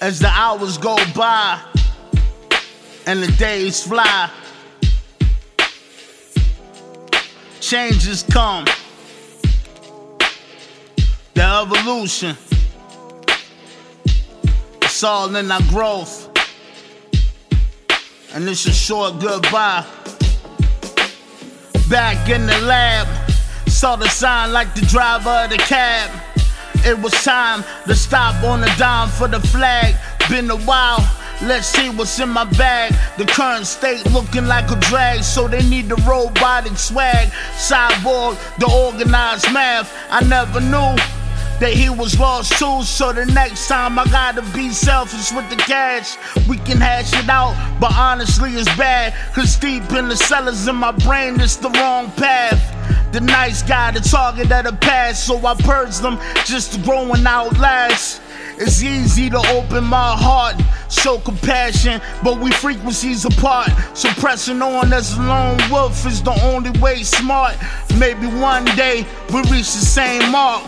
As the hours go by and the days fly, changes come. The evolution, it's all in our growth. And it's a short goodbye. Back in the lab, saw the sign like the driver of the cab. It was time to stop on the dime for the flag. Been a while. Let's see what's in my bag. The current state looking like a drag, so they need the robotic swag. Cyborg, the organized math. I never knew that he was lost too. So the next time I gotta be selfish with the cash. We can hash it out, but honestly it's bad. Cause deep in the cellars in my brain, it's the wrong path. The nice guy, the target of the past, so I purge them just to grow and outlast. It's easy to open my heart, show compassion, but we frequencies apart. So pressing on as a lone wolf is the only way smart. Maybe one day we reach the same mark.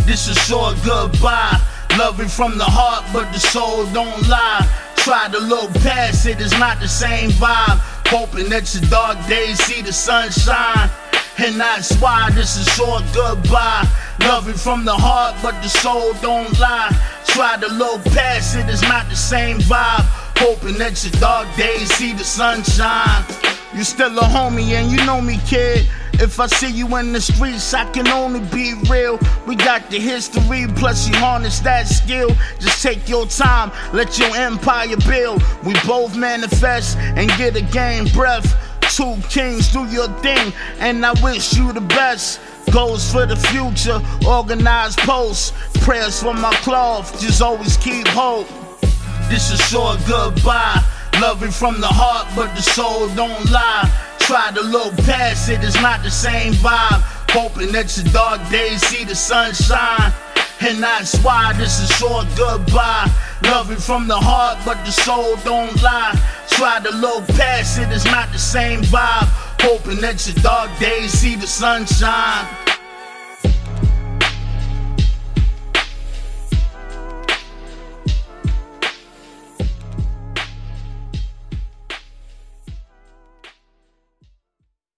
This is short goodbye. Loving from the heart, but the soul don't lie. Try to look past it, it's not the same vibe. Hoping that your dark days see the sunshine. And that's why this is short goodbye. Loving from the heart, but the soul don't lie. Try to look past it, it's not the same vibe. Hoping that your dark days see the sunshine. You still a homie and you know me, kid. If I see you in the streets, I can only be real. We got the history, plus you harness that skill. Just take your time, let your empire build. We both manifest and get a game breath. Two kings, do your thing, and I wish you the best. Goals for the future, organized posts. Prayers for my cloth, just always keep hope. This is short goodbye. Loving from the heart, but the soul don't lie. Try to look past it, it's not the same vibe. Hoping that your dark days see the sunshine. And that's why this is short goodbye. Loving from the heart, but the soul don't lie. Try to look past it, it's not the same vibe. Hoping that your dark days see the sunshine.